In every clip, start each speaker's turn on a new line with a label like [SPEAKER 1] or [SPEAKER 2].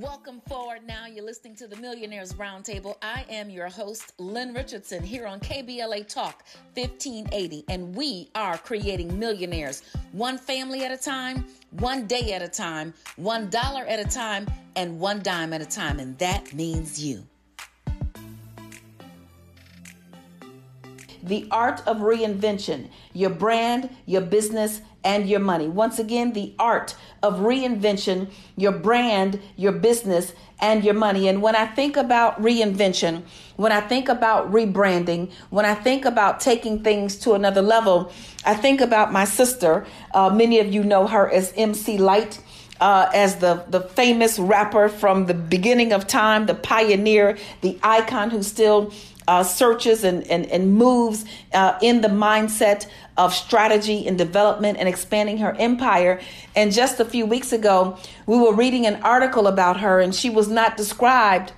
[SPEAKER 1] Welcome forward now. You're listening to the Millionaires Roundtable. I am your host, Lynn Richardson, here on KBLA Talk 1580, and we are creating millionaires one family at a time, one day at a time, one dollar at a time, and one dime at a time, and that means you. The art of reinvention, your brand, your business, and your money. Once again, the art of reinvention, your brand, your business, and your money. And when I think about reinvention, when I think about rebranding, when I think about taking things to another level, I think about my sister. Uh, many of you know her as MC Lyte. Uh, as the, the famous rapper from the beginning of time, the pioneer, the icon who still uh, searches and, and, and moves uh, in the mindset of strategy and development and expanding her empire. And just a few weeks ago, we were reading an article about her, and she was not described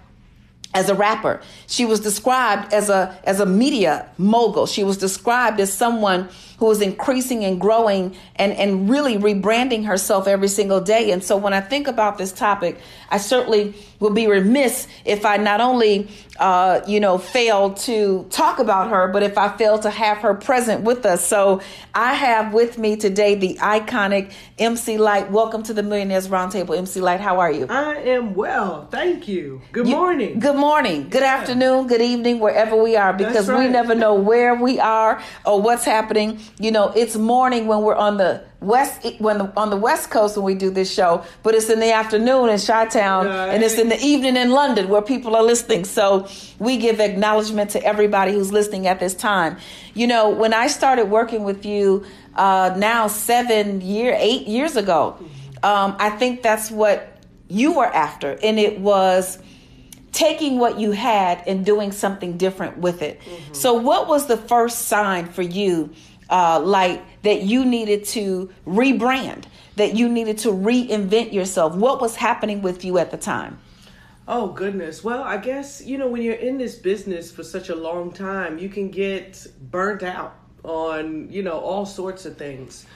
[SPEAKER 1] as a rapper. She was described as a as a media mogul. She was described as someone who is increasing and growing and, and really rebranding herself every single day. And so when I think about this topic, I certainly will be remiss if I not only, uh, you know, fail to talk about her, but if I fail to have her present with us. So I have with me today the iconic MC Lyte. Welcome to the Millionaires Roundtable, MC Lyte. How are you?
[SPEAKER 2] I am well. Thank you. Good morning.
[SPEAKER 1] Good morning. Good yeah. afternoon. Good evening, wherever we are, because right. we never know where we are or what's happening you know, it's morning when we're on the west when the, on the west coast when we do this show, but it's in the afternoon in Chi-Town right. and it's in the evening in London where people are listening. So we give acknowledgement to everybody who's listening at this time. You know, when I started working with you uh, now seven year eight years ago, um, I think that's what you were after, and it was taking what you had and doing something different with it. Mm-hmm. So, what was the first sign for you uh, like that you needed to rebrand, that you needed to reinvent yourself? What was happening with you at the time?
[SPEAKER 2] Oh, goodness. Well, I guess, you know, when you're in this business for such a long time, you can get burnt out on, you know, all sorts of things.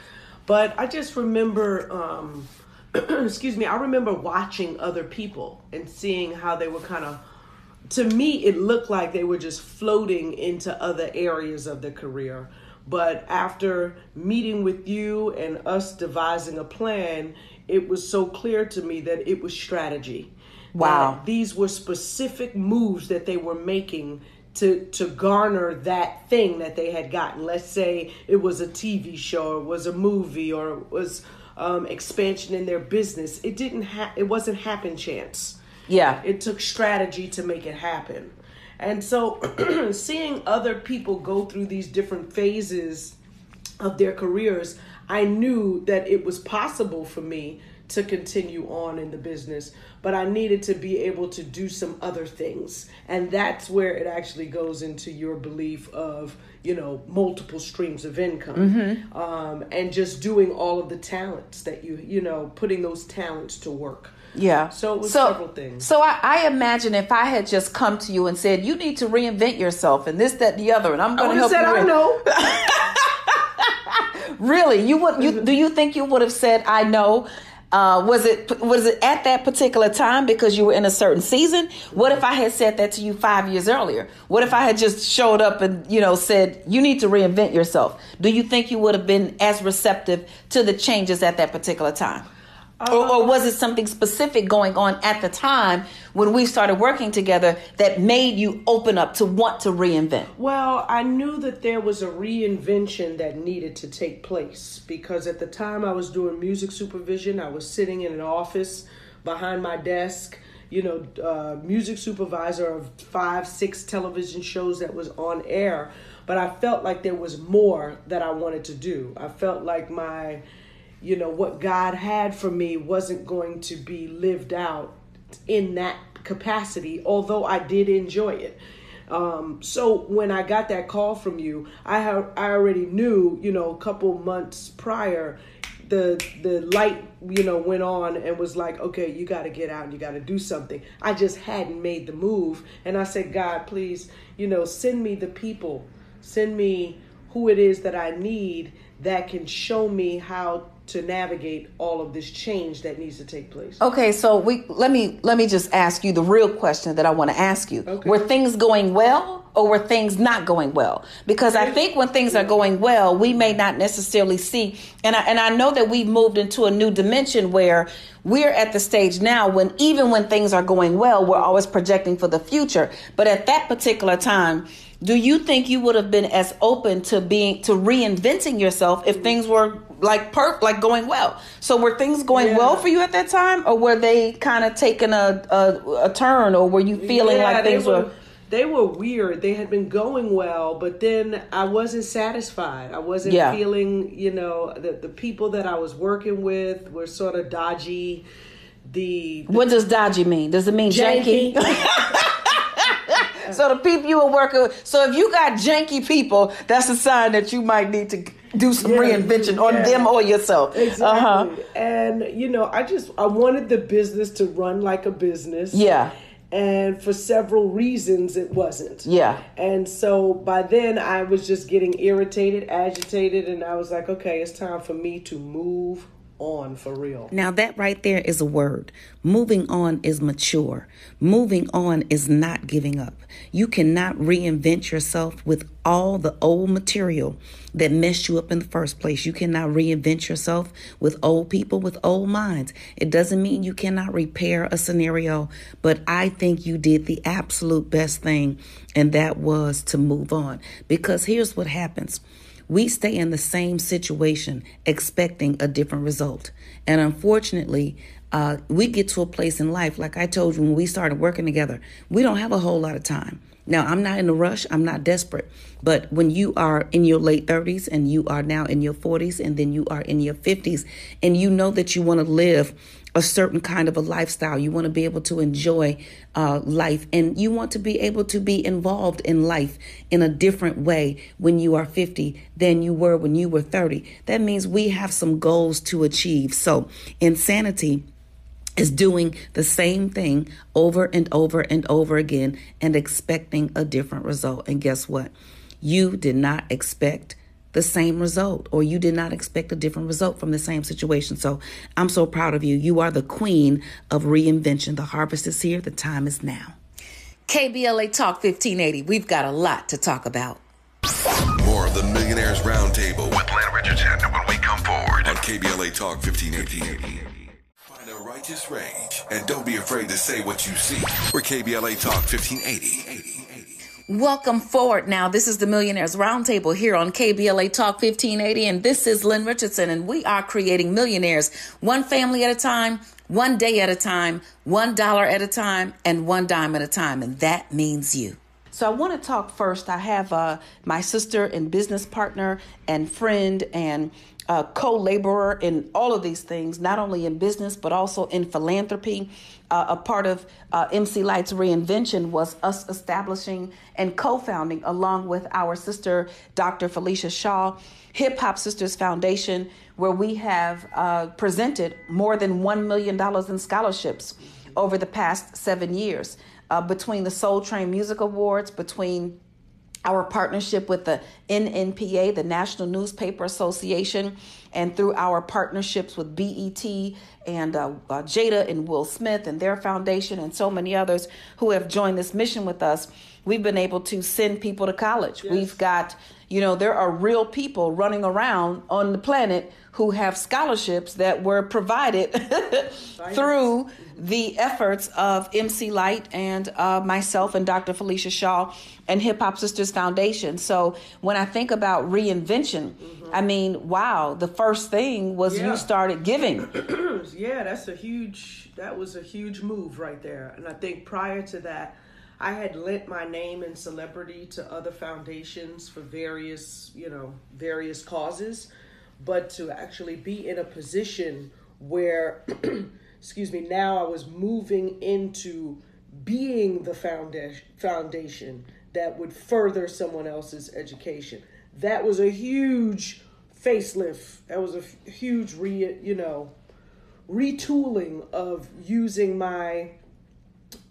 [SPEAKER 2] But I just remember, um, excuse me, I remember watching other people and seeing how they were kind of to me it looked like they were just floating into other areas of their career but after meeting with you and us devising a plan, it was so clear to me that it was strategy.
[SPEAKER 1] Wow.
[SPEAKER 2] these were specific moves that they were making to to garner that thing that they had gotten. Let's say it was a TV show, or it was a movie, or it was um, expansion in their business. It didn't ha- it wasn't happen chance.
[SPEAKER 1] Yeah.
[SPEAKER 2] It took strategy to make it happen. And so seeing other people go through these different phases of their careers, I knew that it was possible for me to continue on in the business, but I needed to be able to do some other things. And that's where it actually goes into your belief of, you know, multiple streams of income mm-hmm. um, and just doing all of the talents that you, you know, putting those talents to work.
[SPEAKER 1] Yeah.
[SPEAKER 2] So it was
[SPEAKER 1] so,
[SPEAKER 2] several things.
[SPEAKER 1] So I, I, imagine if I had just come to you and said, "You need to reinvent yourself," and this, that, the other, and I'm going to help
[SPEAKER 2] said,
[SPEAKER 1] you.
[SPEAKER 2] Said I know.
[SPEAKER 1] really, you would? You do you think you would have said, "I know"? Uh, was it was it at that particular time because you were in a certain season? What if I had said that to you five years earlier? What if I had just showed up and you know said you need to reinvent yourself? Do you think you would have been as receptive to the changes at that particular time? Or, or, was it something specific going on at the time when we started working together that made you open up to want to reinvent?
[SPEAKER 2] Well, I knew that there was a reinvention that needed to take place because at the time I was doing music supervision, I was sitting in an office behind my desk you know, uh, music supervisor of five, six television shows that was on air. But I felt like there was more that I wanted to do. I felt like my you know, what God had for me wasn't going to be lived out in that capacity, although I did enjoy it. Um, so when I got that call from you, I have I already knew, you know, a couple months prior, the the light, you know, went on and was like, okay, you got to get out and you got to do something. I just hadn't made the move, and I said, God, please, you know, send me the people, send me who it is that I need that can show me how to navigate all of this change that needs to take place.
[SPEAKER 1] Okay, so we let me let me just ask you the real question that I want to ask you.
[SPEAKER 2] Okay.
[SPEAKER 1] Were things going well or were things not going well? Because I think when things are going well, we may not necessarily see and I, and I know that we've moved into a new dimension where we're at the stage now when even when things are going well, we're always projecting for the future. But at that particular time, do you think you would have been as open to being to reinventing yourself if mm-hmm. things were like perp like going well so were things going
[SPEAKER 2] Yeah.
[SPEAKER 1] well for you at that time or were they kind of taking a, a a turn or were you feeling
[SPEAKER 2] Yeah,
[SPEAKER 1] like things were,
[SPEAKER 2] they were weird. They had been going well, but then I wasn't satisfied. I wasn't
[SPEAKER 1] Yeah.
[SPEAKER 2] feeling, you know, that the people that I was working with were sort of dodgy. The, the
[SPEAKER 1] what does dodgy mean does it mean janky, so the people you were working with so if you got janky people that's a sign that you might need to do some
[SPEAKER 2] Yeah,
[SPEAKER 1] reinvention on them or yourself
[SPEAKER 2] Exactly.
[SPEAKER 1] uh-huh
[SPEAKER 2] And you know, I just I wanted the business to run like a business.
[SPEAKER 1] yeah
[SPEAKER 2] And for several reasons it wasn't.
[SPEAKER 1] yeah
[SPEAKER 2] And so by then I was just getting irritated, agitated, and I was like, okay, it's time for me to move on for real.
[SPEAKER 1] Now, that right there is a word. Moving on is mature. Moving on is not giving up. You cannot reinvent yourself with all the old material that messed you up in the first place. You cannot reinvent yourself with old people with old minds. It doesn't mean you cannot repair a scenario, but I think you did the absolute best thing, and that was to move on. Because here's what happens we stay in the same situation expecting a different result. And unfortunately, uh, we get to a place in life, like I told you when we started working together, we don't have a whole lot of time. Now, I'm not in a rush, I'm not desperate. But when you are in your late 30s and you are now in your 40s and then you are in your 50s, and you know that you want to live a certain kind of a lifestyle. You want to be able to enjoy uh, life and you want to be able to be involved in life in a different way when you are 50 than you were when you were 30. That means we have some goals to achieve. So, insanity is doing the same thing over and over and over again and expecting a different result. And guess what? You did not expect the same result, or you did not expect a different result from the same situation. So I'm so proud of you. You are the queen of reinvention. The harvest is here, the time is now. KBLA Talk 1580. We've got a lot to talk about.
[SPEAKER 3] More of the Millionaires Roundtable with Lynn Richardson when we come forward on KBLA Talk 1580. Find a righteous rage and don't be afraid to say what you see. We're KBLA Talk 1580.
[SPEAKER 1] Welcome forward now. This is the Millionaires Roundtable here on KBLA Talk 1580, and this is Lynn Richardson, and we are creating millionaires one family at a time, one day at a time, one dollar at a time, and one dime at a time, and that means you. So I want to talk first. I have uh, my sister and business partner and friend and uh, co-laborer in all of these things, not only in business but also in philanthropy. Uh, a part of uh, MC Lyte's reinvention was us establishing and co-founding, along with our sister Dr. Felicia Shaw, Hip Hop Sisters Foundation, where we have uh, presented more than one million dollars in scholarships over the past seven years. Uh, between the Soul Train Music Awards, between our partnership with the NNPA, the National Newspaper Association, and through our partnerships with BET and uh, uh, Jada and Will Smith and their foundation, and so many others who have joined this mission with us, we've been able to send people to college. We've got, you know, there are real people running around on the planet who have scholarships that were provided through the efforts of MC Lyte and uh, myself and Dr. Felicia Shaw and Hip Hop Sisters Foundation. So when I think about reinvention, I mean, wow, the first thing was
[SPEAKER 2] Yeah.
[SPEAKER 1] you started giving.
[SPEAKER 2] yeah, that's a huge. That was a huge move right there. And I think prior to that, I had lent my name and celebrity to other foundations for various, you know, various causes, but to actually be in a position where, excuse me, now I was moving into being the foundation foundation that would further someone else's education. That was a huge facelift. That was a huge re, you know, retooling of using my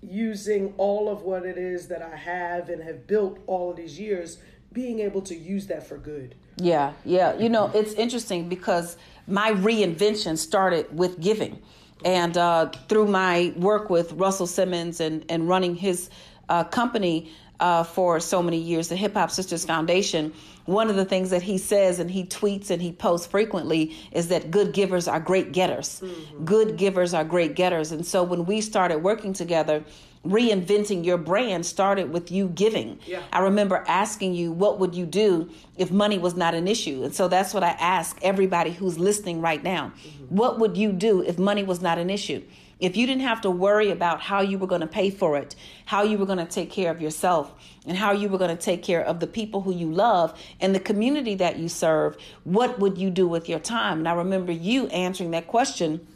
[SPEAKER 2] using all of what it is that I have and have built all of these years, being able to use that for good.
[SPEAKER 1] Yeah, yeah. You know, it's interesting because my reinvention started with giving. And uh, through my work with Russell Simmons and, and running his uh, company uh, for so many years, the Hip Hop Sisters Foundation, one of the things that he says and he tweets and he posts frequently is that good givers are great getters. Mm-hmm. Good givers are great getters. And so when we started working together, reinventing your brand started with you giving. Yeah. I remember asking you, what would you do if money was not an issue? And so that's what I ask everybody who's listening right now. Mm-hmm. What would you do if money was not an issue? If you didn't have to worry about how you were going to pay for it, how you were going to take care of yourself, and how you were going to take care of the people who you love and the community that you serve, what would you do with your time? And I remember you answering that question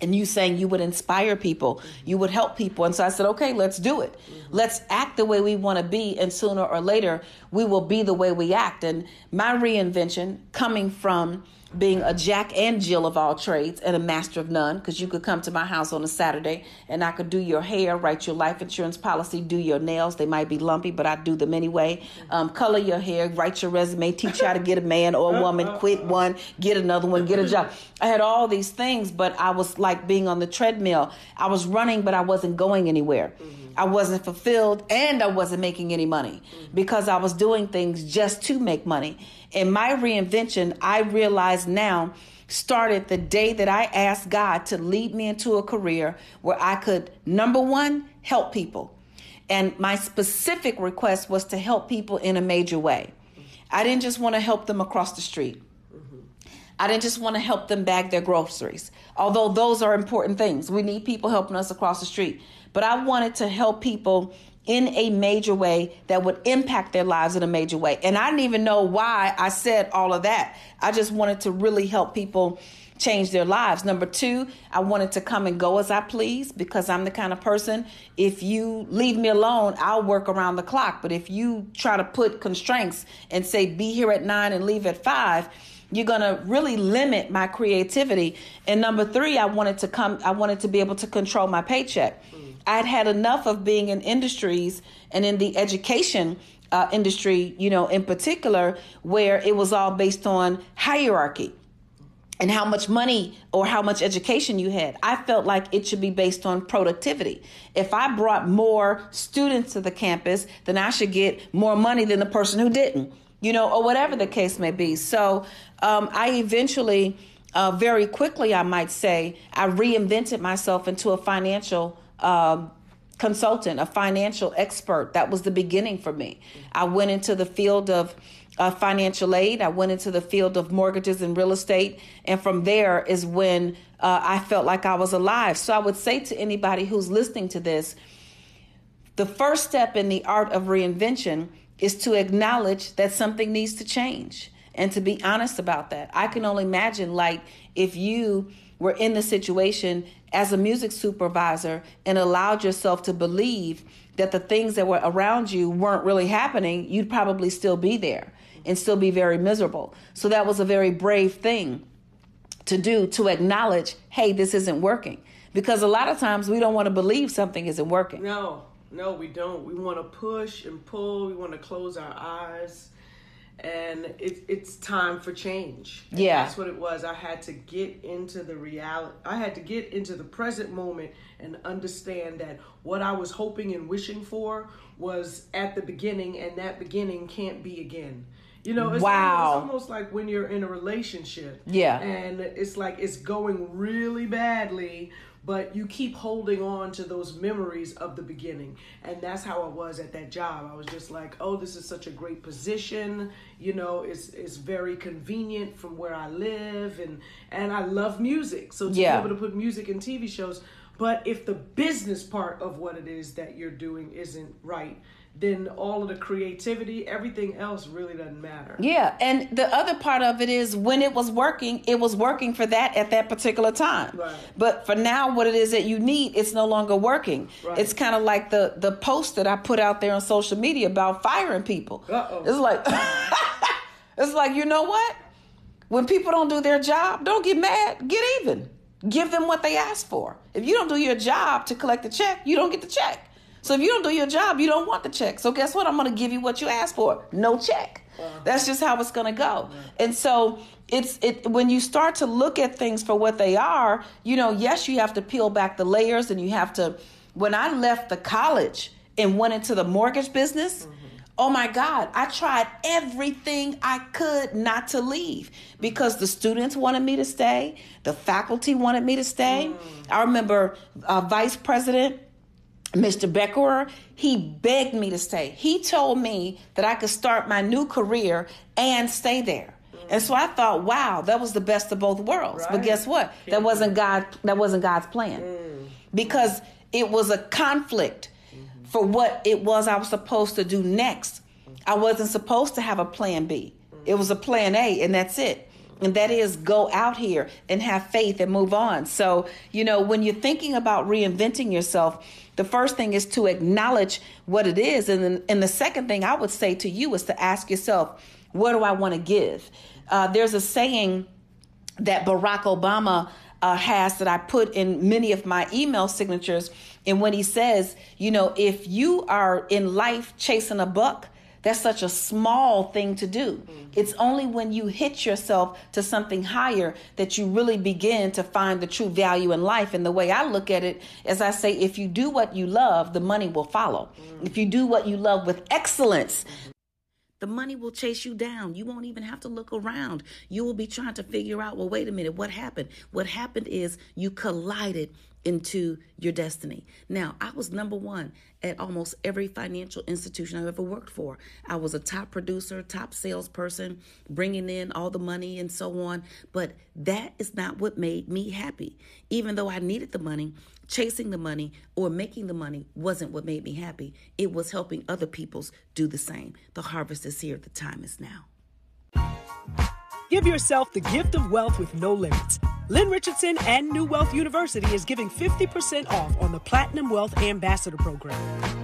[SPEAKER 1] and you saying you would inspire people, you would help people. And so I said, okay, let's do it. Mm-hmm. Let's act the way we want to be. And sooner or later, we will be the way we act. And my reinvention coming from being a jack and Jill of all trades and a master of none, because you could come to my house on a Saturday and I could do your hair, write your life insurance policy, do your nails. They might be lumpy, but I do them anyway. Um, color your hair, write your resume, teach you how to get a man or a woman, quit one, get another one, get a job. I had all these things, but I was like being on the treadmill. I was running, but I wasn't going anywhere. I wasn't fulfilled and I wasn't making any money because I was doing things just to make money. And my reinvention, I realize now, started the day that I asked God to lead me into a career where I could, number one, help people. And my specific request was to help people in a major way. I didn't just want to help them across the street. I didn't just want to help them bag their groceries, although those are important things. We need people helping us across the street. But I wanted to help people in a major way that would impact their lives in a major way. And I didn't even know why I said all of that. I just wanted to really help people change their lives. Number two, I wanted to come and go as I please because I'm the kind of person, if you leave me alone, I'll work around the clock. But if you try to put constraints and say, be here at nine and leave at five, you're going to really limit my creativity. And number three, I wanted to come, I wanted to be able to control my paycheck. I'd had enough of being in industries and in the education uh, industry, you know, in particular, where it was all based on hierarchy and how much money or how much education you had. I felt like it should be based on productivity. If I brought more students to the campus, then I should get more money than the person who didn't, you know, or whatever the case may be. So um, I eventually, uh, very quickly, I might say, I reinvented myself into a financial um, consultant, a financial expert. That was the beginning for me. I went into the field of uh, financial aid. I went into the field of mortgages and real estate. And from there is when uh, I felt like I was alive. So I would say to anybody who's listening to this the first step in the art of reinvention is to acknowledge that something needs to change and to be honest about that. I can only imagine, like, if you were in the situation as a music supervisor and allowed yourself to believe that the things that were around you weren't really happening, you'd probably still be there and still be very miserable. So that was a very brave thing to do to acknowledge, hey, this isn't working. Because a lot of times we don't want to believe something isn't working.
[SPEAKER 2] No, no, we don't. We want to push and pull, we want to close our eyes and it, it's time for change.
[SPEAKER 1] Yeah,
[SPEAKER 2] that's what it was. I had to get into the reality. I had to get into the present moment and understand that what I was hoping and wishing for was at the beginning, and that beginning can't be again. You know, it's,
[SPEAKER 1] wow.
[SPEAKER 2] almost, it's almost like when you're in a relationship.
[SPEAKER 1] Yeah.
[SPEAKER 2] And it's like it's going really badly, but you keep holding on to those memories of the beginning. And that's how i was at that job. I was just like oh this is such a great position. You know it's it's very convenient from where i live. And and i love music. So to yeah. be able to put music in tv shows but if the business part of what it is that you're doing isn't right then all of the creativity, everything else really doesn't matter.
[SPEAKER 1] Yeah, and the other part of it is when it was working, it was working for that at that particular time.
[SPEAKER 2] Right.
[SPEAKER 1] But for now, what it is that you need, it's no longer working. Right. It's kind of like the the post that I put out there on social media about firing people.
[SPEAKER 2] Uh-oh.
[SPEAKER 1] It's like it's like you know what? When people don't do their job, don't get mad. Get even. Give them what they asked for. If you don't do your job to collect the check, you don't get the check. So if you don't do your job, you don't want the check. So guess what? I'm going to give you what you asked for. No check. That's just how it's going to go. And so it's it when you start to look at things for what they are, you know, yes, you have to peel back the layers and you have to when I left the college and went into the mortgage business, mm-hmm. oh my God, I tried everything I could not to leave because the students wanted me to stay, the faculty wanted me to stay. Mm. I remember uh, Vice President Mr. Becker, he begged me to stay. He told me that I could start my new career and stay there. And so I thought, wow, that was the best of both worlds. Right. But guess what? That wasn't God that wasn't God's plan. Mm. Because it was a conflict mm-hmm. for what it was I was supposed to do next. I wasn't supposed to have a plan B. It was a plan A and that's it and that is go out here and have faith and move on. So, you know, when you're thinking about reinventing yourself, the first thing is to acknowledge what it is. And then, and the second thing I would say to you is to ask yourself, what do I want to give? Uh, there's a saying that Barack Obama uh, has that I put in many of my email signatures. And when he says, you know, if you are in life chasing a buck, that's such a small thing to do. Mm-hmm. It's only when you hit yourself to something higher that you really begin to find the true value in life. And the way I look at it is I say, if you do what you love, the money will follow. Mm-hmm. If you do what you love with excellence. The money will chase you down. You won't even have to look around. You will be trying to figure out, well, wait a minute, what happened? What happened is you collided into your destiny. Now, I was number one at almost every financial institution I've ever worked for. I was a top producer, top salesperson, bringing in all the money and so on. But that is not what made me happy. Even though I needed the money, chasing the money or making the money wasn't what made me happy. It was helping other people's do the same. The harvest is here, the time is now.
[SPEAKER 4] Give yourself the gift of wealth with no limits. Lynn Richardson and New Wealth University is giving 50% off on the Platinum Wealth Ambassador Program.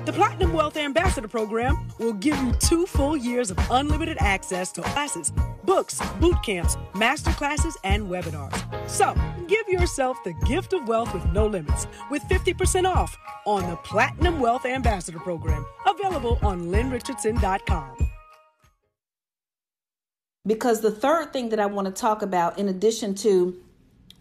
[SPEAKER 4] The Platinum Wealth Ambassador Program will give you two full years of unlimited access to classes, books, boot camps, master classes, and webinars. So, give yourself the gift of wealth with no limits with 50% off on the Platinum Wealth Ambassador Program, available on lynnrichardson.com.
[SPEAKER 1] Because the third thing that I want to talk about, in addition to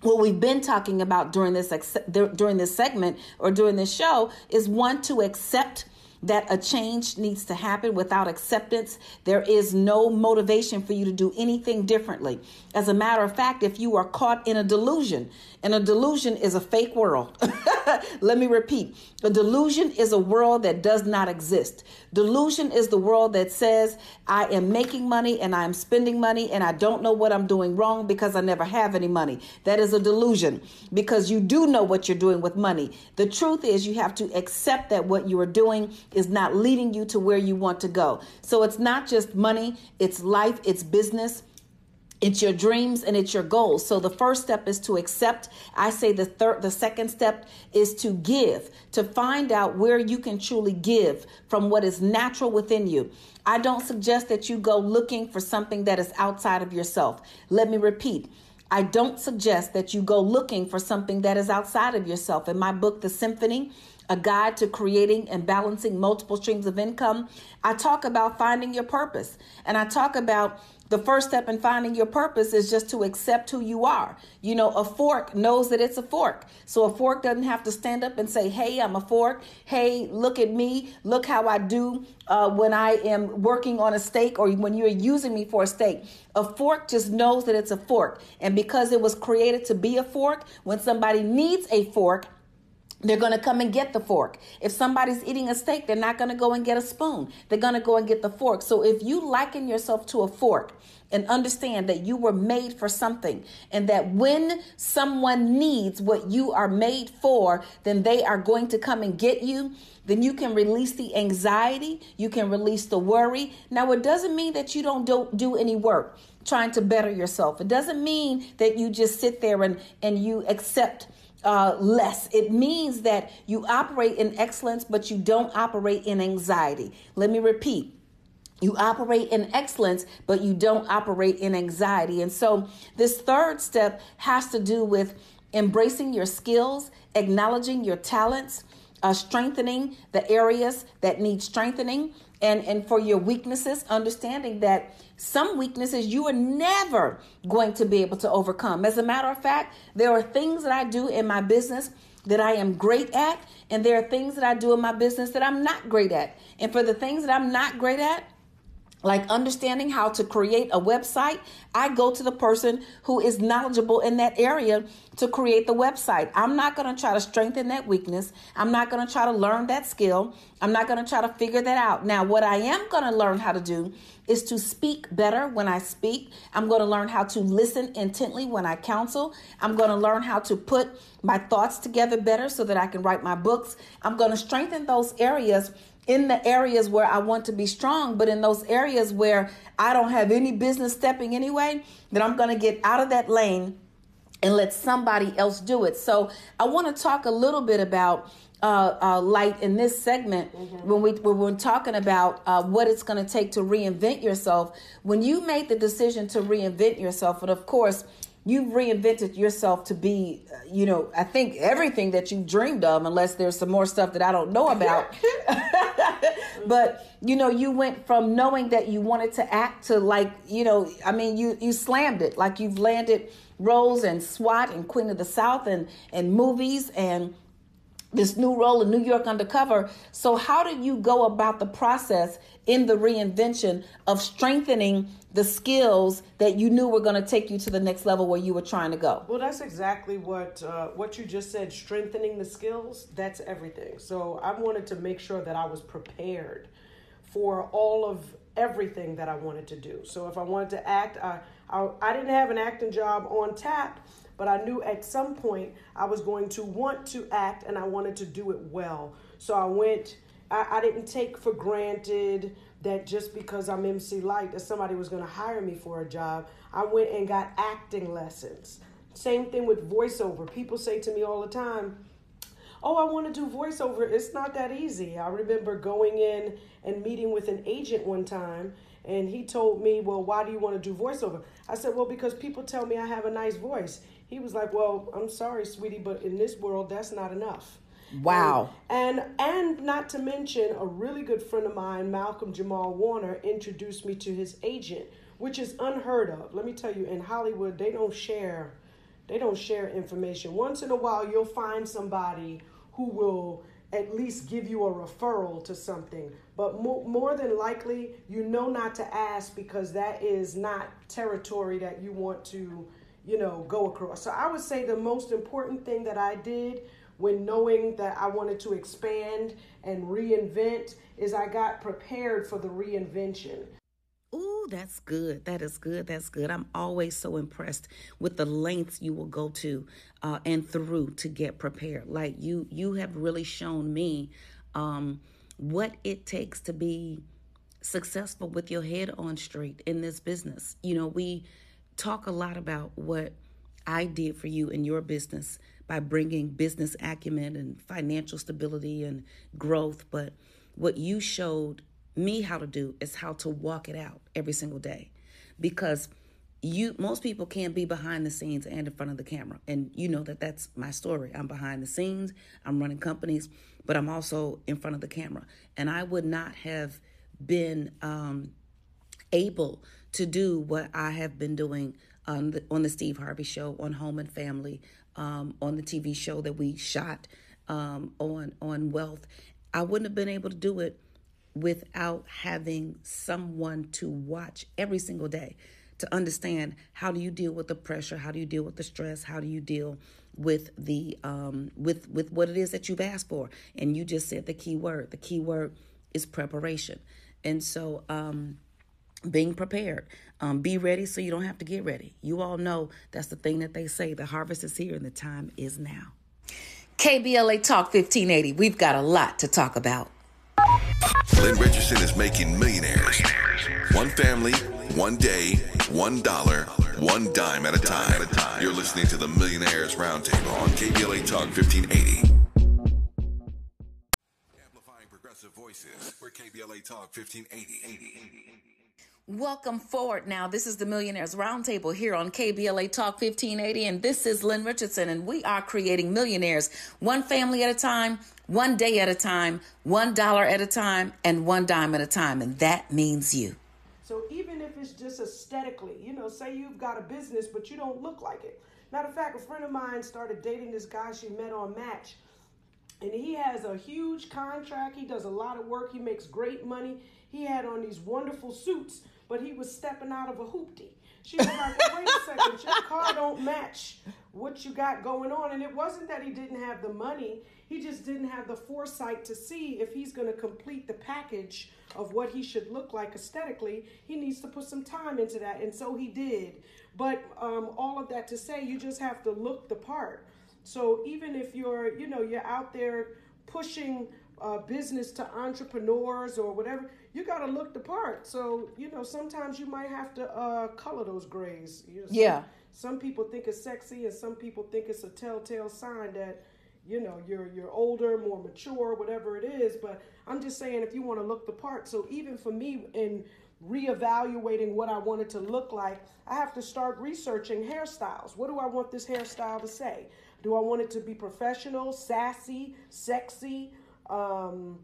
[SPEAKER 1] what we've been talking about during this during this segment or during this show, is one to accept that a change needs to happen. Without acceptance, there is no motivation for you to do anything differently. As a matter of fact, if you are caught in a delusion, and a delusion is a fake world. Let me repeat a delusion is a world that does not exist. Delusion is the world that says, I am making money and I am spending money and I don't know what I'm doing wrong because I never have any money. That is a delusion because you do know what you're doing with money. The truth is, you have to accept that what you are doing is not leading you to where you want to go. So it's not just money, it's life, it's business it's your dreams and it's your goals. So the first step is to accept. I say the third the second step is to give, to find out where you can truly give from what is natural within you. I don't suggest that you go looking for something that is outside of yourself. Let me repeat. I don't suggest that you go looking for something that is outside of yourself. In my book, The Symphony, a guide to creating and balancing multiple streams of income, I talk about finding your purpose. And I talk about the first step in finding your purpose is just to accept who you are. You know, a fork knows that it's a fork. So a fork doesn't have to stand up and say, Hey, I'm a fork. Hey, look at me. Look how I do uh, when I am working on a steak or when you're using me for a steak. A fork just knows that it's a fork. And because it was created to be a fork, when somebody needs a fork, they're going to come and get the fork. If somebody's eating a steak, they're not going to go and get a spoon. They're going to go and get the fork. So if you liken yourself to a fork and understand that you were made for something and that when someone needs what you are made for, then they are going to come and get you, then you can release the anxiety, you can release the worry. Now, it doesn't mean that you don't do, do any work trying to better yourself. It doesn't mean that you just sit there and, and you accept uh, less. It means that you operate in excellence, but you don't operate in anxiety. Let me repeat. You operate in excellence, but you don't operate in anxiety. And so, this third step has to do with embracing your skills, acknowledging your talents, uh, strengthening the areas that need strengthening, and and for your weaknesses understanding that some weaknesses you are never going to be able to overcome. As a matter of fact there are things that i do in my business that i am great at and there are things that i do in my business that i'm not great at. And for the things that i'm not great at like understanding how to create a website, I go to the person who is knowledgeable in that area to create the website. I'm not going to try to strengthen that weakness. I'm not going to try to learn that skill. I'm not going to try to figure that out. Now, what I am going to learn how to do is to speak better when I speak. I'm going to learn how to listen intently when I counsel. I'm going to learn how to put my thoughts together better so that I can write my books. I'm going to strengthen those areas in the areas where I want to be strong, but in those areas where I don't have any business stepping anyway, then I'm going to get out of that lane and let somebody else do it. So I want to talk a little bit about uh, uh, Lyte in this segment mm-hmm. when we when we're talking about uh, what it's going to take to reinvent yourself. When you made the decision to reinvent yourself, and of course you've reinvented yourself to be, uh, you know, I think everything that you dreamed of, unless there's some more stuff that I don't know about. but you know, you went from knowing that you wanted to act to like, you know, I mean, you you slammed it like you've landed roles and SWAT and Queen of the South and and movies and this new role in New York Undercover. So, how did you go about the process in the reinvention of strengthening the skills that you knew were going to take you to the next level where you were trying to go?
[SPEAKER 2] Well, that's exactly what uh, what you just said. Strengthening the skills. That's everything. So, I wanted to make sure that I was prepared for all of everything that I wanted to do. So, if I wanted to act, I I, I didn't have an acting job on tap but I knew at some point I was going to want to act and I wanted to do it well. So I went, I, I didn't take for granted that just because I'm MC Lyte, that somebody was going to hire me for a job. I went and got acting lessons. Same thing with voiceover. People say to me all the time, Oh, I want to do voiceover. It's not that easy. I remember going in and meeting with an agent one time, and he told me, Well, why do you want to do voiceover? I said, Well, because people tell me I have a nice voice. He was like, "Well, I'm sorry, sweetie, but in this world, that's not enough."
[SPEAKER 1] Wow.
[SPEAKER 2] And, and and not to mention, a really good friend of mine, Malcolm Jamal Warner, introduced me to his agent, which is unheard of. Let me tell you, in Hollywood, they don't share they don't share information. Once in a while, you'll find somebody who will at least give you a referral to something. But more, more than likely, you know not to ask because that is not territory that you want to you know, go across. So I would say the most important thing that I did when knowing that I wanted to expand and reinvent is I got prepared for the reinvention.
[SPEAKER 1] Ooh, that's good. That is good. That's good. I'm always so impressed with the lengths you will go to uh, and through to get prepared. Like you, you have really shown me um, what it takes to be successful with your head on straight in this business. You know, we talk a lot about what I did for you in your business by bringing business acumen and financial stability and growth. But what you showed me how to do is how to walk it out every single day. Because you most people can't be behind the scenes and in front of the camera. And you know that that's my story. I'm behind the scenes i'm running companies but i'm also in front of the camera. And i would not have been um, able to do what I have been doing on the, on the Steve Harvey Show, on Home and Family, um, on the TV show that we shot um, on on Wealth. I wouldn't have been able to do it without having someone to watch every single day to understand how do you deal with the pressure, how do you deal with the stress, how do you deal with the um, with with what it is that you've asked for. And you just said the key word. The key word is preparation. And so um, being prepared. Um, be ready so you don't have to get ready. You all know that's the thing that they say the harvest is here and the time is now. KBLA Talk 1580. We've got a lot to talk about.
[SPEAKER 3] Lynn Richardson is making millionaires. One family, one day, one dollar, one dime at a time. You're listening to the Millionaires Roundtable on KBLA Talk 1580. Amplifying progressive voices. We're KBLA Talk 1580.
[SPEAKER 1] Welcome forward now. This is the Millionaires Roundtable here on KBLA Talk 1580, and this is Lynn Richardson, and we are creating millionaires one family at a time, one day at a time, one dollar at a time, and one dime at a time, and that means you.
[SPEAKER 2] So even if it's just aesthetically, you know, say you've got a business but you don't look like it. Matter of fact, a friend of mine started dating this guy she met on Match, and he has a huge contract. He does a lot of work. He makes great money. He had on these wonderful suits but he was stepping out of a hoopty. She was like, wait a second, your car don't match what you got going on. And it wasn't that he didn't have the money, he just didn't have the foresight to see if he's going to complete the package of what he should look like aesthetically. He needs to put some time into that. And so he did. But um, all of that to say, you just have to look the part. So even if you're, you know, you're out there pushing uh, business to entrepreneurs or whatever, you got to look the part. So, you know, sometimes you might have to uh, color those grays. You know, some,
[SPEAKER 1] yeah.
[SPEAKER 2] Some people think it's sexy and some people think it's a telltale sign that, you know, you're you're older, more mature, whatever it is. But I'm just saying if you want to look the part. So even for me in reevaluating what I wanted to look like, I have to start researching hairstyles. What do I want this hairstyle to say? Do I want it to be professional, sassy, sexy, um,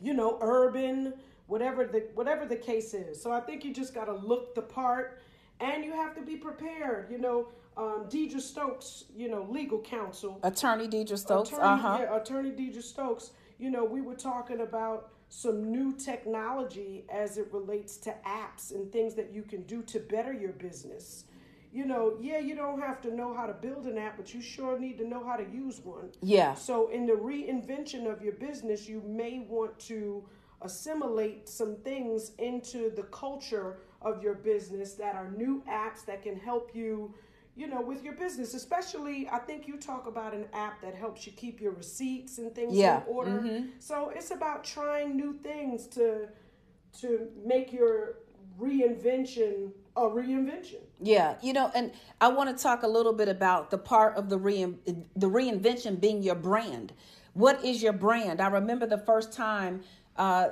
[SPEAKER 2] you know, urban? Whatever the whatever the case is. So I think you just got to look the part, and you have to be prepared. You know, um, Deidre Stokes, you know, legal counsel,
[SPEAKER 1] attorney Deidre Stokes,
[SPEAKER 2] attorney,
[SPEAKER 1] uh-huh.
[SPEAKER 2] yeah, attorney Deidre Stokes. You know, we were talking about some new technology as it relates to apps and things that you can do to better your business. You know, yeah, you don't have to know how to build an app, but you sure need to know how to use one.
[SPEAKER 1] Yeah.
[SPEAKER 2] So, in the reinvention of your business, you may want to assimilate some things into the culture of your business that are new apps that can help you you know with your business. Especially i think you talk about an app that helps you keep your receipts and things
[SPEAKER 1] yeah.
[SPEAKER 2] in order.
[SPEAKER 1] Mm-hmm.
[SPEAKER 2] so it's about trying new things to to make your reinvention a reinvention.
[SPEAKER 1] Yeah. You know and i want to talk a little bit about the part of the rein, the reinvention being your brand. What is your brand? I remember the first time uh,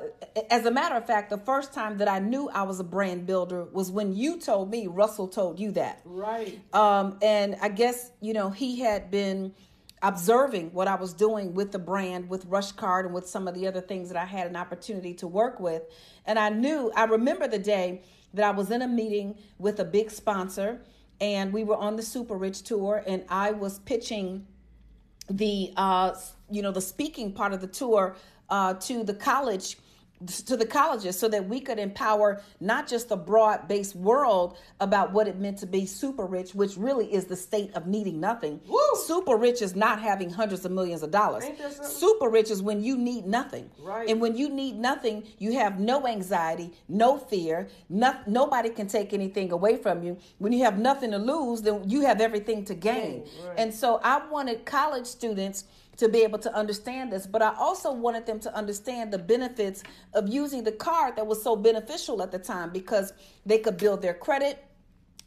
[SPEAKER 1] as a matter of fact, the first time that I knew I was a brand builder was when you told me, Russell told you that.
[SPEAKER 2] Right.
[SPEAKER 1] Um, and I guess, you know, he had been observing what I was doing with the brand, with Rush Card, and with some of the other things that I had an opportunity to work with. And I knew, I remember the day that I was in a meeting with a big sponsor, and we were on the Super Rich tour, and I was pitching the, uh, you know, the speaking part of the tour uh, to the college to the colleges so that we could empower not just the broad based world about what it meant to be super rich, which really is the state of needing nothing.
[SPEAKER 2] Woo!
[SPEAKER 1] Super rich is not having hundreds of millions of dollars. Super rich is when you need nothing.
[SPEAKER 2] Right.
[SPEAKER 1] And when you need nothing, you have no anxiety, no fear, no, nobody can take anything away from you. When you have nothing to lose, then you have everything to gain.
[SPEAKER 2] Right.
[SPEAKER 1] And so I wanted college students to be able to understand this. But I also wanted them to understand the benefits of using the card that was so beneficial at the time because they could build their credit.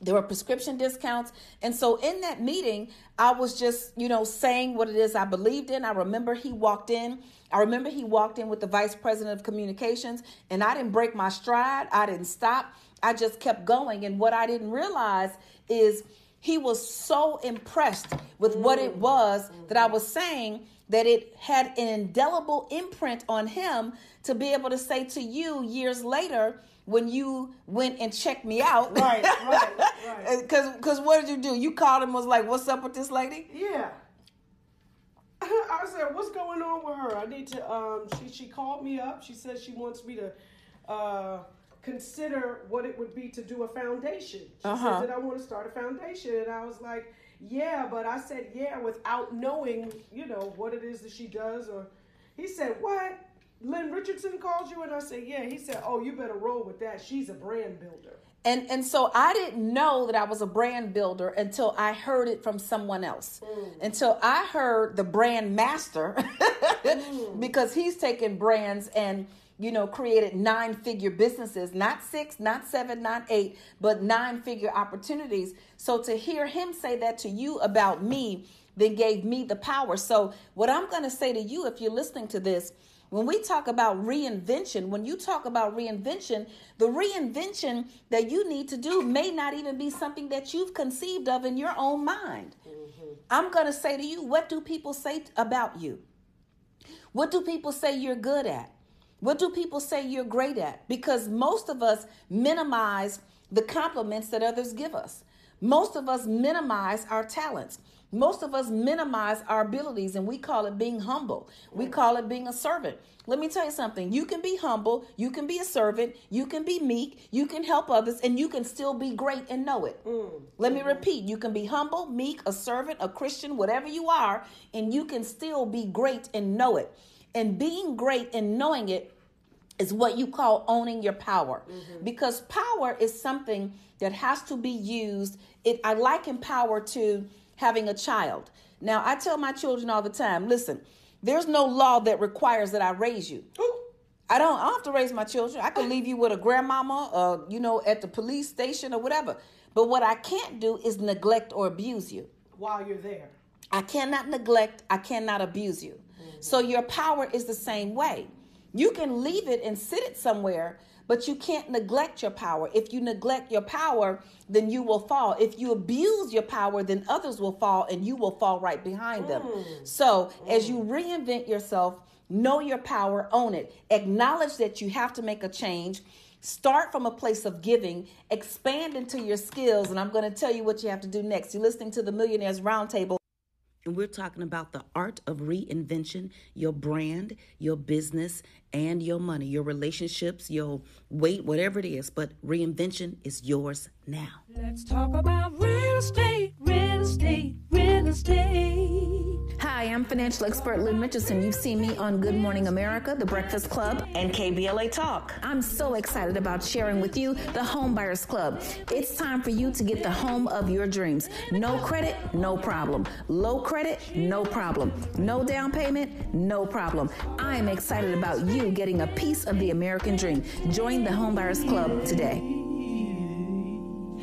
[SPEAKER 1] There were prescription discounts. And so in that meeting, I was just, you know, saying what it is I believed in. I remember he walked in. I remember he walked in with the vice president of communications, and I didn't break my stride. I didn't stop. I just kept going. And what I didn't realize is he was so impressed with what it was that I was saying that it had an indelible imprint on him to be able to say to you years later when you went and checked me out.
[SPEAKER 2] Right, right, right.
[SPEAKER 1] Because because what did you do? You called him was like, "What's up with this lady?"
[SPEAKER 2] Yeah. I said, "What's going on with her?" I need to. Um, she she called me up. She said she wants me to. Uh, consider what it would be to do a foundation. She
[SPEAKER 1] Uh-huh.
[SPEAKER 2] said, Did I want to start a foundation? And I was like, Yeah, but I said, Yeah, without knowing, you know, what it is that she does. Or he said, What? Lynn Richardson called you? And I said, Yeah. He said, Oh, you better roll with that. She's a brand builder.
[SPEAKER 1] And and so I didn't know that I was a brand builder until I heard it from someone else. Until I heard the brand master because he's taking brands and you know created nine figure businesses, not six, not seven, not eight, but nine figure opportunities. So to hear him say that to you about me then gave me the power. So what I'm going to say to you if you're listening to this When we talk about reinvention, when you talk about reinvention, the reinvention that you need to do may not even be something that you've conceived of in your own mind. Mm-hmm. I'm going to say to you, what do people say about you? What do people say you're good at? What do people say you're great at? Because most of us minimize the compliments that others give us. Most of us minimize our talents. Most of us minimize our abilities and we call it being humble. We call it being a servant. Let me tell you something. You can be humble, you can be a servant, you can be meek, you can help others, and you can still be great and know it. Mm. Let me repeat you can be humble, meek, a servant, a Christian, whatever you are, and you can still be great and know it. And being great and knowing it is what you call owning your power mm-hmm. because power is something that has to be used it i liken power to having a child. Now, I tell my children all the time listen, there's no law that requires that I raise you. I don't, I don't have to raise my children. I can leave you with a grandmama, uh, you know, at the police station or whatever. But what I can't do is neglect or abuse you.
[SPEAKER 2] While you're there.
[SPEAKER 1] I cannot neglect, I cannot abuse you. So your power is the same way. You can leave it and sit it somewhere, but you can't neglect your power. If you neglect your power, then you will fall. If you abuse your power, then others will fall and you will fall right behind them. Mm. So, mm. as you reinvent yourself, know your power, own it, acknowledge that you have to make a change. Start from a place of giving, expand into your skills, and I'm going to tell you what you have to do next. You're listening to the Millionaires Roundtable. And we're talking about the art of reinvention, your brand, your business, and your money, your relationships, your weight, whatever it is. But reinvention is yours now.
[SPEAKER 5] Let's talk about real estate, real estate, real estate.
[SPEAKER 1] Hi, I'm financial expert Lynn Richardson. You've seen me on Good Morning America, The Breakfast Club, and KBLA Talk. I'm so excited about sharing with you the Home Buyers Club. It's time for you to get the home of your dreams. No credit, no problem. Low credit, no problem. No down payment, no problem. I am excited about you getting a piece of the American dream. Join the Home Buyers Club today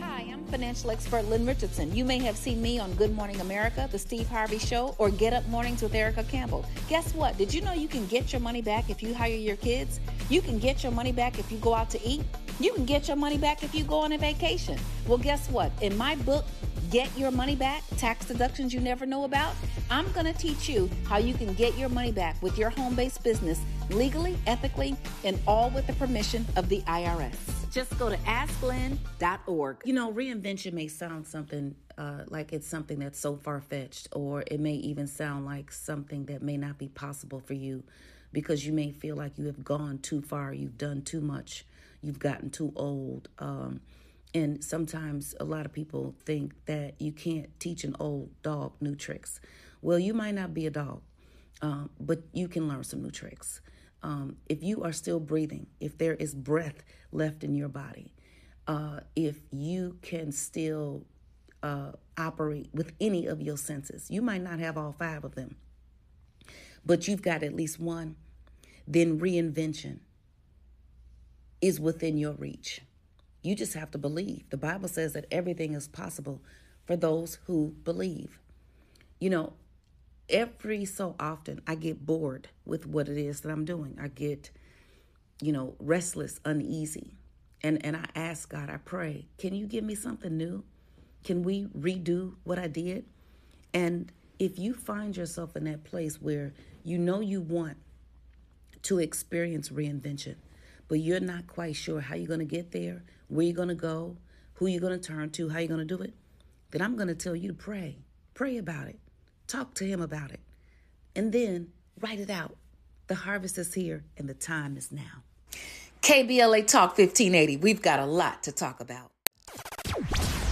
[SPEAKER 1] Hi, I'm financial expert Lynn Richardson. You may have seen me on Good Morning America, The Steve Harvey Show, or Get Up Mornings with Erica Campbell. Guess what? Did you know you can get your money back if you hire your kids? You can get your money back if you go out to eat? You can get your money back if you go on a vacation. Well, guess what? In my book, Get Your Money Back Tax Deductions You Never Know About, I'm going to teach you how you can get your money back with your home based business legally, ethically, and all with the permission of the IRS. Just go to asklynn.org. You know, reinvention may sound something uh, like it's something that's so far fetched, or it may even sound like something that may not be possible for you because you may feel like you have gone too far, you've done too much, you've gotten too old. Um, and sometimes a lot of people think that you can't teach an old dog new tricks. Well, you might not be a dog, um, but you can learn some new tricks um, if you are still breathing, if there is breath left in your body, uh, if you can still uh, operate with any of your senses, you might not have all five of them, but you've got at least one, then reinvention is within your reach. You just have to believe. The Bible says that everything is possible for those who believe. You know, every so often I get bored with what it is that I'm doing. I get, you know, restless, uneasy. And and I ask God, I pray, can you give me something new? Can we redo what I did? And if you find yourself in that place where you know you want to experience reinvention, but you're not quite sure how you're going to get there, where you're going to go, who you're going to turn to, how you're going to do it, then I'm going to tell you to pray. Pray about it. Talk to him about it. And then write it out. The harvest is here and the time is now. KBLA Talk 1580. We've got a lot to talk about.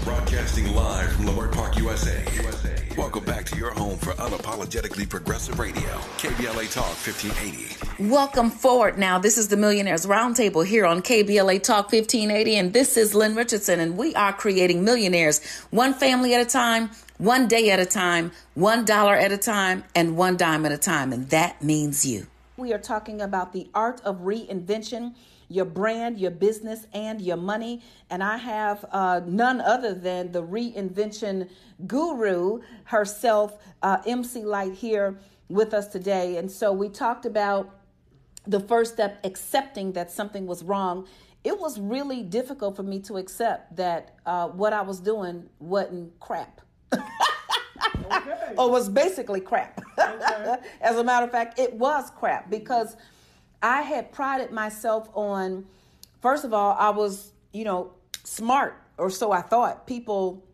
[SPEAKER 3] Broadcasting live from Leimert Park, USA. USA. Welcome back to your home for unapologetically progressive radio, KBLA Talk 1580.
[SPEAKER 1] Welcome forward now. This is the Millionaires Roundtable here on KBLA Talk 1580, and this is Lynn Richardson, and we are creating millionaires one family at a time, one day at a time, one dollar at a time, and one dime at a time. And that means you. We are talking about the art of reinvention, your brand, your business, and your money. And I have uh, none other than the reinvention guru herself, uh, MC Lyte, here with us today. And so we talked about the first step accepting that something was wrong it was really difficult for me to accept that uh, what i was doing wasn't crap
[SPEAKER 2] Okay.
[SPEAKER 1] or was basically crap.
[SPEAKER 2] Okay.
[SPEAKER 1] As a matter of fact, it was crap because I had prided myself on, first of all, I was, you know, smart, or so I thought. People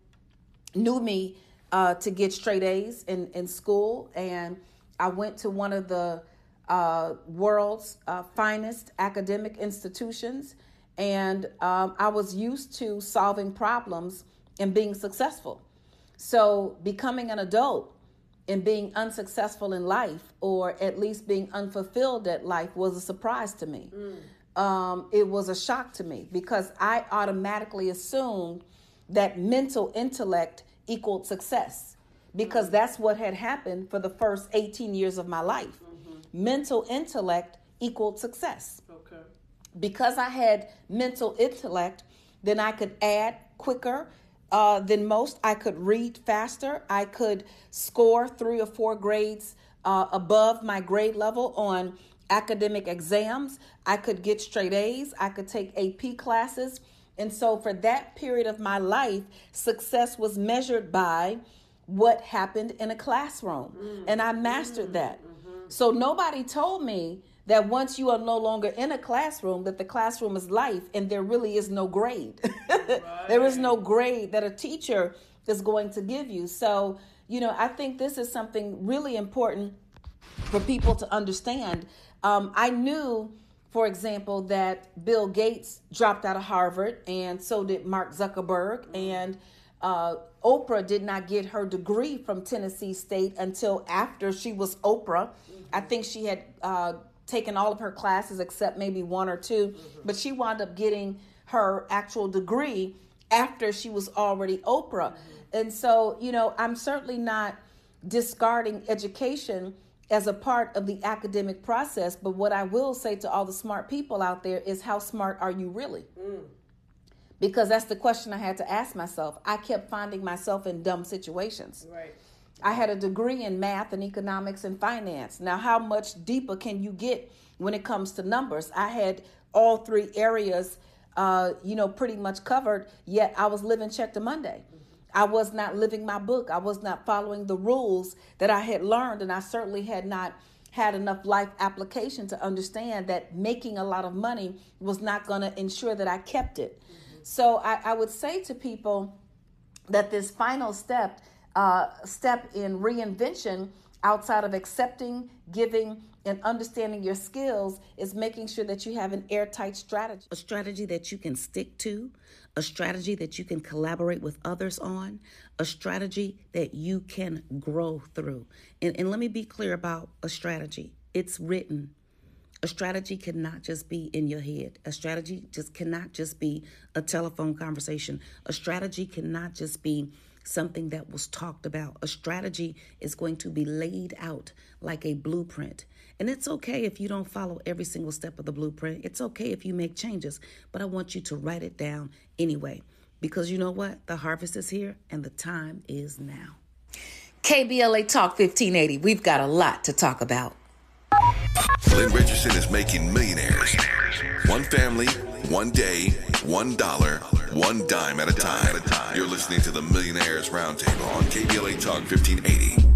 [SPEAKER 1] knew me uh, to get straight A's in, in school, and I went to one of the uh, world's uh, finest academic institutions, and um, I was used to solving problems and being successful. So, becoming an adult and being unsuccessful in life, or at least being unfulfilled at life, was a surprise to me. Mm. Um, it was a shock to me because I automatically assumed that mental intellect equaled success because mm. that's what had happened for the first 18 years of my life. Mm-hmm. Mental intellect equaled success
[SPEAKER 2] Okay.
[SPEAKER 1] because I had mental intellect, then I could add quicker uh, than most. I could read faster. I could score three or four grades uh, above my grade level on academic exams. I could get straight A's. I could take AP classes. And so, for that period of my life, success was measured by what happened in a classroom. And I mastered that. So nobody told me that once you are no longer in a classroom, that the classroom is life and there really is no grade. there is no grade that a teacher is going to give you. So, you know, I think this is something really important for people to understand. Um, I knew, for example, that Bill Gates dropped out of Harvard, and so did Mark Zuckerberg, and uh, Oprah did not get her degree from Tennessee State until after she was Oprah. I think she had uh, taken all of her classes except maybe one or 2 mm-hmm. but she wound up getting her actual degree after she was already Oprah. Mm-hmm. And so, you know, I'm certainly not discarding education as a part of the academic process, but what I will say to all the smart people out there is how smart are you really? Mm. Because that's the question I had to ask myself. I kept finding myself in dumb situations.
[SPEAKER 2] Right.
[SPEAKER 1] I had a degree in math and economics and finance. Now, how much deeper can you get when it comes to numbers? I had all three areas, uh, you know, pretty much covered, yet I was living check to Monday. I was not living my book. I was not following the rules that I had learned, and I certainly had not had enough life application to understand that making a lot of money was not going to ensure that I kept it. So I, I would say to people, that this final step uh, step in reinvention outside of accepting giving and understanding your skills is making sure that you have an airtight strategy
[SPEAKER 6] a strategy that you can stick to, a strategy that you can collaborate with others on, a strategy that you can grow through. And, and let me be clear about a strategy it's written. A strategy cannot just be in your head. A strategy just cannot just be a telephone conversation. A strategy cannot just be something that was talked about. A strategy is going to be laid out like a blueprint. And it's okay if you don't follow every single step of the blueprint. It's okay if you make changes, but I want you to write it down anyway. Because you know what? The harvest is here and the time is now.
[SPEAKER 1] KBLA Talk 1580. We've got a lot to talk about.
[SPEAKER 3] Lynn Richardson is making millionaires. One family, one day, one dollar, one dime at a time. You're listening to the Millionaires Roundtable on KBLA Talk 1580.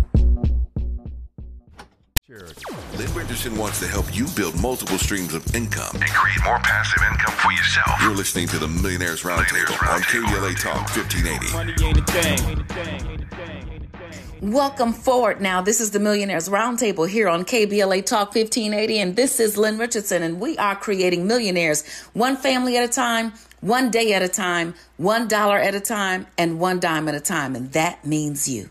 [SPEAKER 3] Lynn Richardson wants to help you build multiple streams of income.
[SPEAKER 7] and create more passive income for yourself.
[SPEAKER 3] You're listening to the Millionaires Roundtable on KBLA Talk 1580.
[SPEAKER 1] Welcome forward now. This is the Millionaires Roundtable here on KBLA Talk 1580, and this is Lynn Richardson, and we are creating millionaires one family at a time, one day at a time, one dollar at a time, and one dime at a time, and that means you.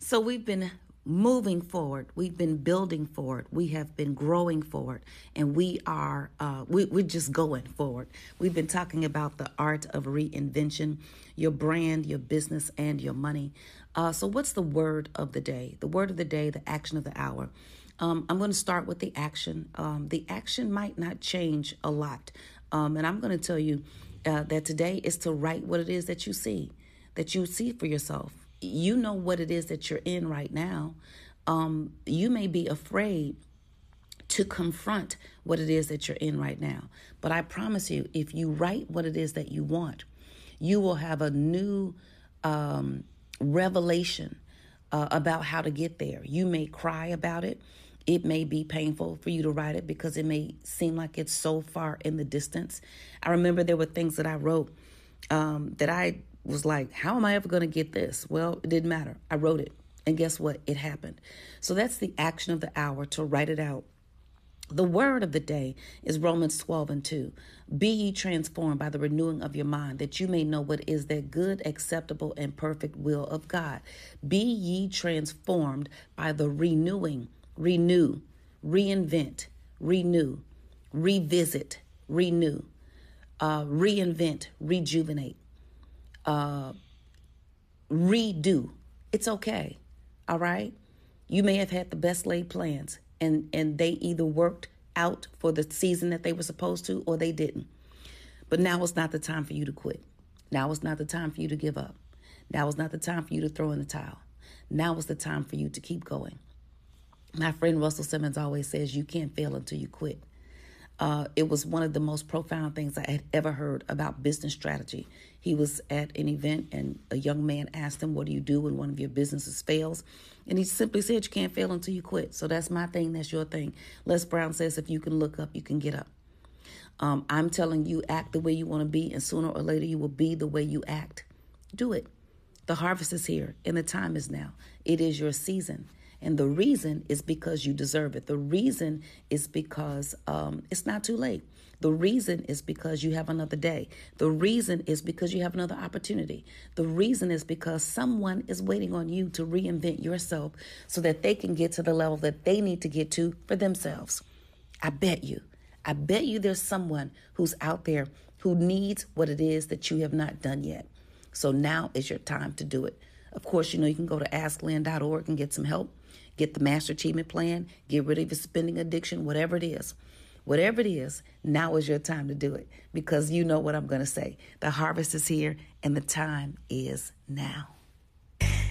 [SPEAKER 6] So we've been moving forward. We've been building forward. We have been growing forward, and we are uh, we, we're just going forward. We've been talking about the art of reinvention, your brand, your business, and your money. Uh, so, what's the word of the day? The word of the day, the action of the hour. Um, I'm going to start with the action. Um, the action might not change a lot, um, and I'm going to tell you uh, that today is to write what it is that you see, that you see for yourself you know what it is that you're in right now. Um, you may be afraid
[SPEAKER 1] to confront what it is that you're in right now. But I promise you, if you write what it is that you want, you will have a new um, revelation uh, about how to get there. You may cry about it. It may be painful for you to write it because it may seem like it's so far in the distance. I remember there were things that I wrote um, that I was like, how am I ever going to get this? Well, it didn't matter. I wrote it. And guess what? It happened. So that's the action of the hour to write it out. The word of the day is Romans 12 and 2. Be ye transformed by the renewing of your mind, that you may know what is that good, acceptable, and perfect will of God. Be ye transformed by the renewing, renew, reinvent, renew, revisit, renew, uh, reinvent, rejuvenate, uh, redo. It's okay. All right? You may have had the best laid plans and and they either worked out for the season that they were supposed to or they didn't. But now it's not the time for you to quit. Now it's not the time for you to give up. Now is not the time for you to throw in the towel. Now is the time for you to keep going. My friend Russell Simmons always says you can't fail until you quit. Uh, it was one of the most profound things I had ever heard about business strategy. He was at an event and a young man asked him, What do you do when one of your businesses fails? And he simply said, You can't fail until you quit. So that's my thing, that's your thing. Les Brown says, If you can look up, you can get up. Um, I'm telling you, act the way you want to be, and sooner or later you will be the way you act. Do it. The harvest is here, and the time is now. It is your season. And the reason is because you deserve it. The reason is because um, it's not too late. The reason is because you have another day. The reason is because you have another opportunity. The reason is because someone is waiting on you to reinvent yourself so that they can get to the level that they need to get to for themselves. I bet you, I bet you there's someone who's out there who needs what it is that you have not done yet. So now is your time to do it. Of course, you know, you can go to asklynn.org and get some help get the master achievement plan, get rid of your spending addiction, whatever it is. Whatever it is, now is your time to do it because you know what I'm going to say. The harvest is here and the time is now.